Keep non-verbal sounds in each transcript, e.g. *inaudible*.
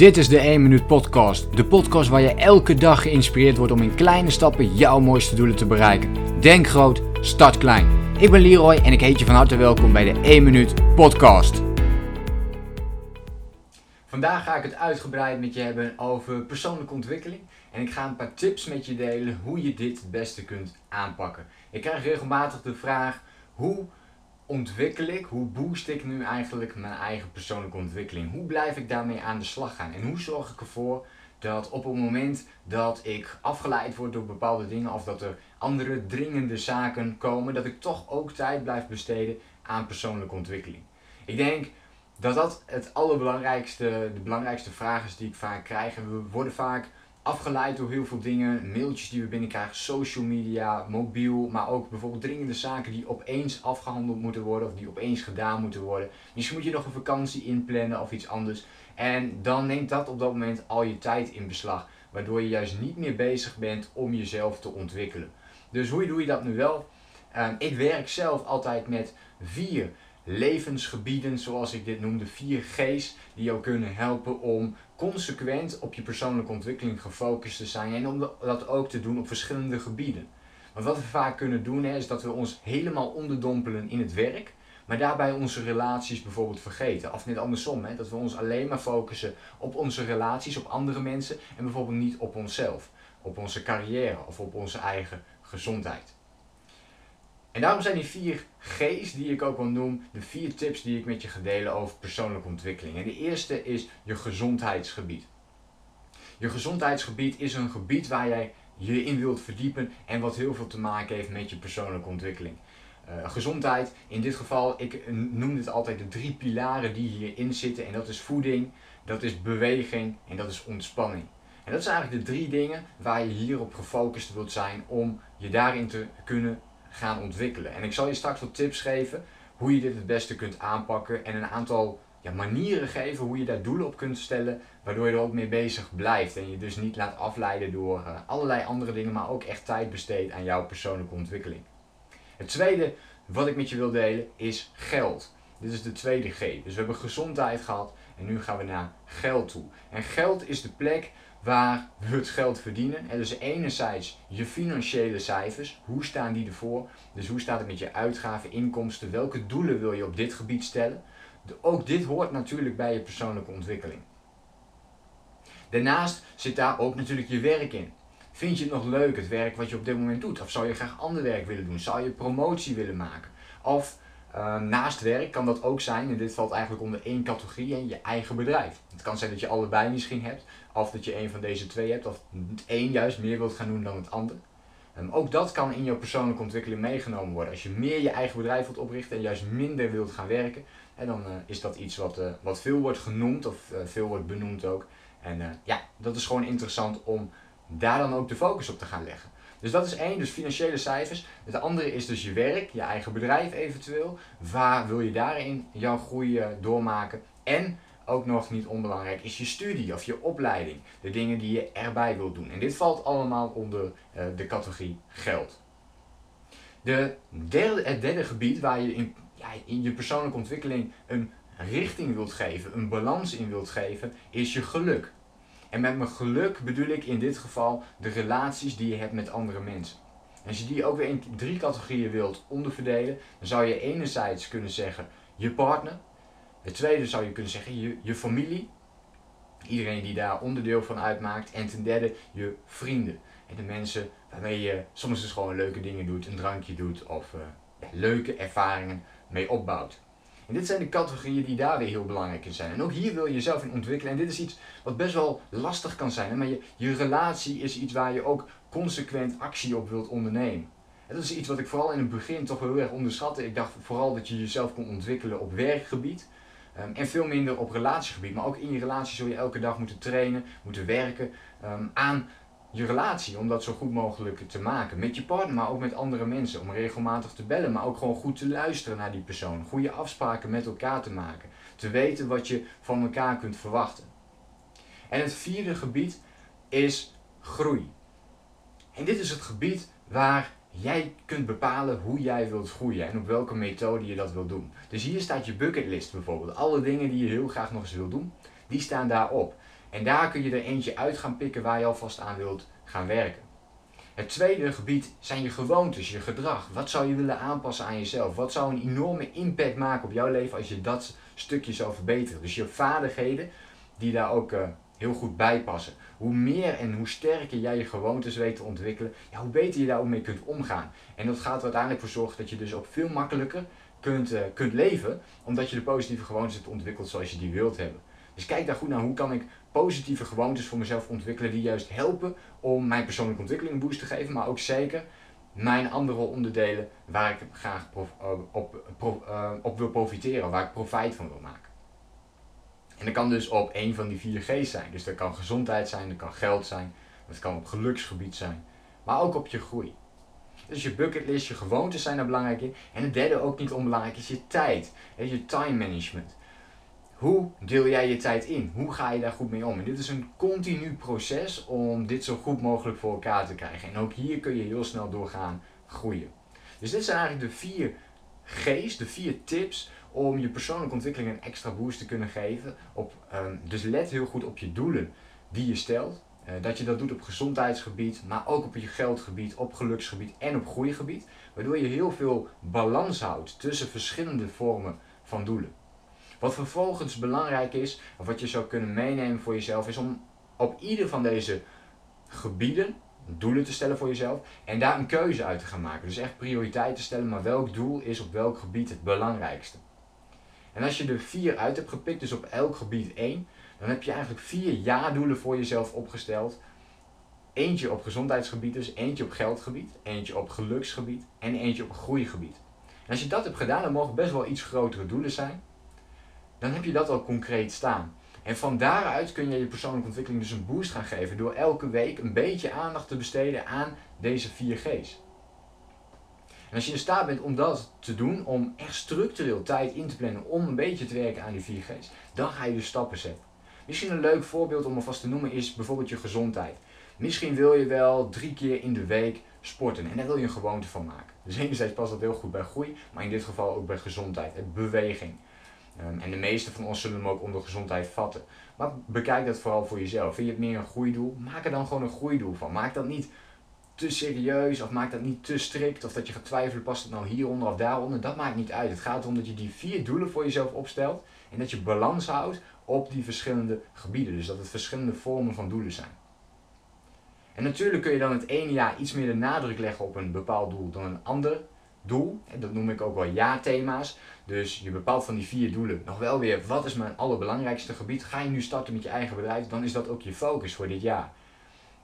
Dit is de 1 Minuut Podcast. De podcast waar je elke dag geïnspireerd wordt om in kleine stappen jouw mooiste doelen te bereiken. Denk groot, start klein. Ik ben Leroy en ik heet je van harte welkom bij de 1 Minuut Podcast. Vandaag ga ik het uitgebreid met je hebben over persoonlijke ontwikkeling. En ik ga een paar tips met je delen hoe je dit het beste kunt aanpakken. Ik krijg regelmatig de vraag: hoe ontwikkel ik, hoe boost ik nu eigenlijk mijn eigen persoonlijke ontwikkeling? Hoe blijf ik daarmee aan de slag gaan? En hoe zorg ik ervoor dat op het moment dat ik afgeleid word door bepaalde dingen of dat er andere dringende zaken komen, dat ik toch ook tijd blijf besteden aan persoonlijke ontwikkeling? Ik denk dat dat het allerbelangrijkste, de belangrijkste vraag is die ik vaak krijg. En we worden vaak afgeleid door heel veel dingen, mailtjes die we binnenkrijgen, social media, mobiel, maar ook bijvoorbeeld dringende zaken die opeens afgehandeld moeten worden of die opeens gedaan moeten worden. Misschien moet je nog een vakantie inplannen of iets anders. En dan neemt dat op dat moment al je tijd in beslag, waardoor je juist niet meer bezig bent om jezelf te ontwikkelen. Dus hoe doe je dat nu wel? Ehm, ik werk zelf altijd met vier levensgebieden, zoals ik dit noemde, vier G's, die jou kunnen helpen om consequent op je persoonlijke ontwikkeling gefocust te zijn en om dat ook te doen op verschillende gebieden. Want wat we vaak kunnen doen is dat we ons helemaal onderdompelen in het werk, maar daarbij onze relaties bijvoorbeeld vergeten. Of net andersom, hè, dat we ons alleen maar focussen op onze relaties, op andere mensen en bijvoorbeeld niet op onszelf, op onze carrière of op onze eigen gezondheid. En daarom zijn die vier G's die ik ook wel noem, de vier tips die ik met je ga delen over persoonlijke ontwikkeling. En de eerste is je gezondheidsgebied. Je gezondheidsgebied is een gebied waar jij je in wilt verdiepen en wat heel veel te maken heeft met je persoonlijke ontwikkeling. Uh, gezondheid, in dit geval, ik noem dit altijd de drie pilaren die hierin zitten. En dat is voeding, dat is beweging en dat is ontspanning. En dat zijn eigenlijk de drie dingen waar je hierop gefocust wilt zijn om je daarin te kunnen gaan ontwikkelen. En ik zal je straks wat tips geven hoe je dit het beste kunt aanpakken en een aantal ja, manieren geven hoe je daar doelen op kunt stellen, waardoor je er ook mee bezig blijft en je dus niet laat afleiden door uh, allerlei andere dingen, maar ook echt tijd besteedt aan jouw persoonlijke ontwikkeling. Het tweede wat ik met je wil delen is geld. Dit is de tweede G. Dus we hebben gezondheid gehad en nu gaan we naar geld toe. En geld is de plek waar we het geld verdienen. En dus enerzijds je financiële cijfers, hoe staan die ervoor? Dus hoe staat het met je uitgaven, inkomsten, welke doelen wil je op dit gebied stellen? Ook dit hoort natuurlijk bij je persoonlijke ontwikkeling. Daarnaast zit daar ook natuurlijk je werk in. Vind je het nog leuk, het werk wat je op dit moment doet? Of zou je graag ander werk willen doen? Zou je promotie willen maken? Of uh, naast werk kan dat ook zijn, en dit valt eigenlijk onder één categorie, en je eigen bedrijf. Het kan zijn dat je allebei misschien hebt, of dat je een van deze twee hebt, of één juist meer wilt gaan doen dan het ander. Um, ook dat kan in jouw persoonlijke ontwikkeling meegenomen worden. Als je meer je eigen bedrijf wilt oprichten en juist minder wilt gaan werken, en dan uh, is dat iets wat, uh, wat veel wordt genoemd of veel wordt benoemd ook. En ja, dat is gewoon interessant om daar dan ook de focus op te gaan leggen. Dus dat is één, dus financiële cijfers. Het andere is dus je werk, je eigen bedrijf eventueel. Waar wil je daarin jouw groei eh, doormaken? En ook nog niet onbelangrijk is je studie of je opleiding. De dingen die je erbij wilt doen. En dit valt allemaal onder uh, de categorie geld. De derde, het derde gebied waar je in, in je persoonlijke ontwikkeling een richting wilt geven, een balans in wilt geven, is je geluk. En met mijn geluk bedoel ik in dit geval de relaties die je hebt met andere mensen. En als je die ook weer in drie categorieën wilt onderverdelen, dan zou je enerzijds kunnen zeggen je partner. Het tweede zou je kunnen zeggen je, je familie. Iedereen die daar onderdeel van uitmaakt. En ten derde je vrienden. En de mensen waarmee je soms dus gewoon leuke dingen doet, een drankje doet of uh, leuke ervaringen mee opbouwt. En dit zijn de categorieën die daar weer heel belangrijk in zijn. En ook hier wil je jezelf in ontwikkelen. En dit is iets wat best wel lastig kan zijn. Maar je, relatie is iets waar je ook consequent actie op wilt ondernemen. En dat is iets wat ik vooral in het begin toch heel erg onderschatte. Ik dacht vooral dat je jezelf kon ontwikkelen op werkgebied. Um, en veel minder op relatiegebied. Maar ook in je relatie zul je elke dag moeten trainen, moeten werken um, aan je relatie, om dat zo goed mogelijk te maken. Met je partner, maar ook met andere mensen. Om regelmatig te bellen, maar ook gewoon goed te luisteren naar die persoon. Goede afspraken met elkaar te maken. Te weten wat je van elkaar kunt verwachten. En het vierde gebied is groei. En dit is het gebied waar jij kunt bepalen hoe jij wilt groeien en op welke methode je dat wilt doen. Dus hier staat je bucketlist bijvoorbeeld. Alle dingen die je heel graag nog eens wilt doen, die staan daarop. En daar kun je er eentje uit gaan pikken waar je alvast aan wilt gaan werken. Het tweede gebied zijn je gewoontes, je gedrag. Wat zou je willen aanpassen aan jezelf? Wat zou een enorme impact maken op jouw leven als je dat stukje zou verbeteren? Dus je vaardigheden die daar ook uh, heel goed bij passen. Hoe meer en hoe sterker jij je gewoontes weet te ontwikkelen, ja, hoe beter je daar ook mee kunt omgaan. En dat gaat er uiteindelijk voor zorgen dat je dus ook veel makkelijker kunt, uh, kunt leven, omdat je de positieve gewoontes hebt ontwikkeld zoals je die wilt hebben. Dus kijk daar goed naar hoe kan ik positieve gewoontes voor mezelf ontwikkelen die juist helpen om mijn persoonlijke ontwikkeling een boost te geven, maar ook zeker mijn andere onderdelen waar ik graag eh, op, uh, op wil profiteren, waar ik profijt van wil maken. En dat kan dus op een van die vier G's zijn. Dus dat kan gezondheid zijn, dat kan geld zijn, dat kan op geluksgebied zijn, maar ook op je groei. Dus je bucketlist, je gewoontes zijn er belangrijk in. En het derde ook niet onbelangrijk is je tijd, je time management. Hoe deel jij je tijd in? Hoe ga je daar goed mee om? En dit is een continu proces om dit zo goed mogelijk voor elkaar te krijgen. En ook hier kun je heel snel doorgaan groeien. Dus dit zijn eigenlijk de vier G's, de vier tips om je persoonlijke ontwikkeling een extra boost te kunnen geven. Op, um, dus let heel goed op je doelen die je stelt. Uh, dat je dat doet op gezondheidsgebied, maar ook op je geldgebied, op geluksgebied en op groeigebied. Waardoor je heel veel balans houdt tussen verschillende vormen van doelen. Wat vervolgens belangrijk is, of wat je zou kunnen meenemen voor jezelf, is om op ieder van deze gebieden doelen te stellen voor jezelf en daar een keuze uit te gaan maken. Dus echt prioriteit te stellen, maar welk doel is op welk gebied het belangrijkste. En als je er vier uit hebt gepikt, dus op elk gebied één, dan heb je eigenlijk vier ja-doelen voor jezelf opgesteld. Eentje op gezondheidsgebied, dus eentje op geldgebied, eentje op geluksgebied en eentje op groeigebied. En als je dat hebt gedaan, dan mogen best wel iets grotere doelen zijn dan heb je dat al concreet staan. En van daaruit kun je je persoonlijke ontwikkeling dus een boost gaan geven door elke week een beetje aandacht te besteden aan deze 4G's. En als je in staat bent om dat te doen, om echt structureel tijd in te plannen om een beetje te werken aan die 4G's, dan ga je dus stappen zetten. Misschien een leuk voorbeeld om alvast te noemen is bijvoorbeeld je gezondheid. Misschien wil je wel drie keer in de week sporten en daar wil je een gewoonte van maken. Dus *laughs* enerzijds past dat heel goed bij groei, maar in dit geval ook bij gezondheid en beweging. Ehm, en de meeste van ons zullen hem ook onder gezondheid vatten. Maar bekijk dat vooral voor jezelf. Vind je het meer een groeidoel? Maak er dan gewoon een groeidoel van. Maak dat niet te serieus of maak dat niet te strikt of dat je gaat twijfelen, past het nou hieronder of daaronder. Dat maakt niet uit. Het gaat erom dat je die vier doelen voor jezelf opstelt en dat je balans houdt op die verschillende gebieden. Dus dat het verschillende vormen van doelen zijn. En natuurlijk kun je dan het ene jaar iets meer de nadruk leggen op een bepaald doel dan een ander doel. Dat noem ik ook wel ja-thema's. Dus je bepaalt van die vier doelen nog wel weer wat is mijn allerbelangrijkste gebied. Ga je nu starten met je eigen bedrijf, dan is dat ook je focus voor dit jaar.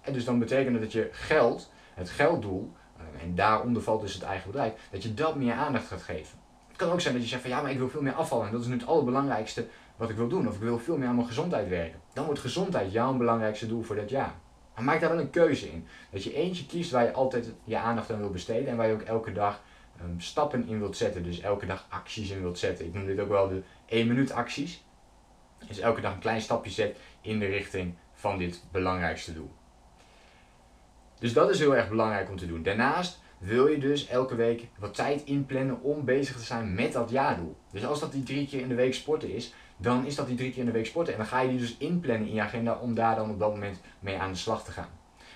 En dus dan betekent dat dat je geld, het gelddoel, eh, en daaronder valt dus het eigen bedrijf, dat je dat meer aandacht gaat geven. Het kan ook zijn dat je zegt van ja, maar ik wil veel meer afvallen en dat is nu het allerbelangrijkste wat ik wil doen. Of ik wil veel meer aan mijn gezondheid werken. Dan wordt gezondheid jouw belangrijkste doel voor dat jaar. Maar maak daar wel een keuze in. Dat je eentje kiest waar je altijd je aandacht aan wil besteden en waar je ook elke dag um, stappen in wilt zetten. Dus elke dag acties in wilt zetten. Ik noem dit ook wel de 1 minuut acties. Dus elke dag een klein stapje zet in de richting van dit belangrijkste doel. Dus dat is heel erg belangrijk om te doen. Daarnaast wil je dus elke week wat tijd inplannen om bezig te zijn met dat jaardoel. Dus als dat die drie keer in de week sporten is, dan is dat die drie keer in de week sporten. En dan ga je die dus inplannen in je agenda om daar dan op dat moment mee aan de slag te gaan.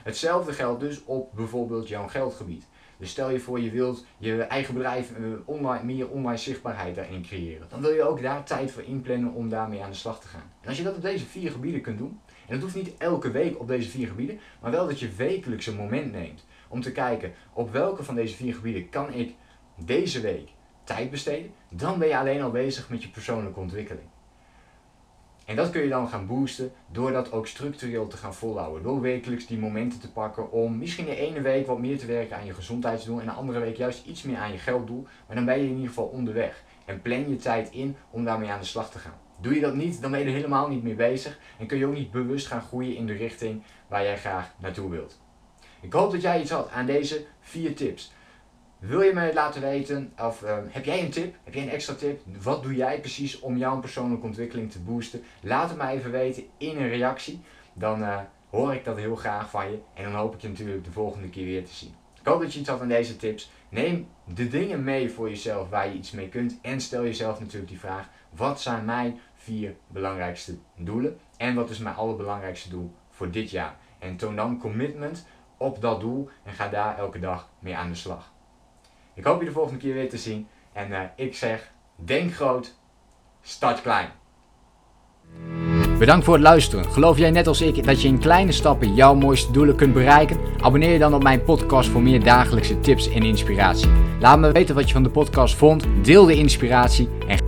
Hetzelfde geldt dus op bijvoorbeeld jouw geldgebied. Dus stel je voor je wilt je eigen bedrijf uh, online, meer online zichtbaarheid daarin creëren. Dan wil je ook daar tijd voor inplannen om daarmee aan de slag te gaan. En als je dat op deze vier gebieden kunt doen, en dat hoeft niet elke week op deze vier gebieden, maar wel dat je wekelijks een moment neemt om te kijken op welke van deze vier gebieden kan ik deze week tijd besteden, dan ben je alleen al bezig met je persoonlijke ontwikkeling. En dat kun je dan gaan boosten door dat ook structureel te gaan volhouden. Door wekelijks die momenten te pakken om misschien de ene week wat meer te werken aan je gezondheidsdoel en de andere week juist iets meer aan je gelddoel. Maar dan ben je in ieder geval onderweg. En plan je tijd in om daarmee aan de slag te gaan. Doe je dat niet, dan ben je er helemaal niet mee bezig en kun je ook niet bewust gaan groeien in de richting waar jij graag naartoe wilt. Ik hoop dat jij iets had aan deze vier tips. Wil je mij laten weten, of uh, heb jij een tip? Heb jij een extra tip? Wat doe jij precies om jouw persoonlijke ontwikkeling te boosten? Laat het mij even weten in een reactie. Dan uh, hoor ik dat heel graag van je. En dan hoop ik je natuurlijk de volgende keer weer te zien. Ik hoop dat je iets had aan deze tips. Neem de dingen mee voor jezelf waar je iets mee kunt. En stel jezelf natuurlijk die vraag: wat zijn mijn vier belangrijkste doelen? En wat is mijn allerbelangrijkste doel voor dit jaar? En toon dan commitment op dat doel en ga daar elke dag mee aan de slag. Ik hoop je de volgende keer weer te zien. En uh, ik zeg, denk groot, start klein. Bedankt voor het luisteren. Geloof jij net als ik dat je in kleine stappen jouw mooiste doelen kunt bereiken? Abonneer je dan op mijn podcast voor meer dagelijkse tips en inspiratie. Laat me weten wat je van de podcast vond. Deel de inspiratie en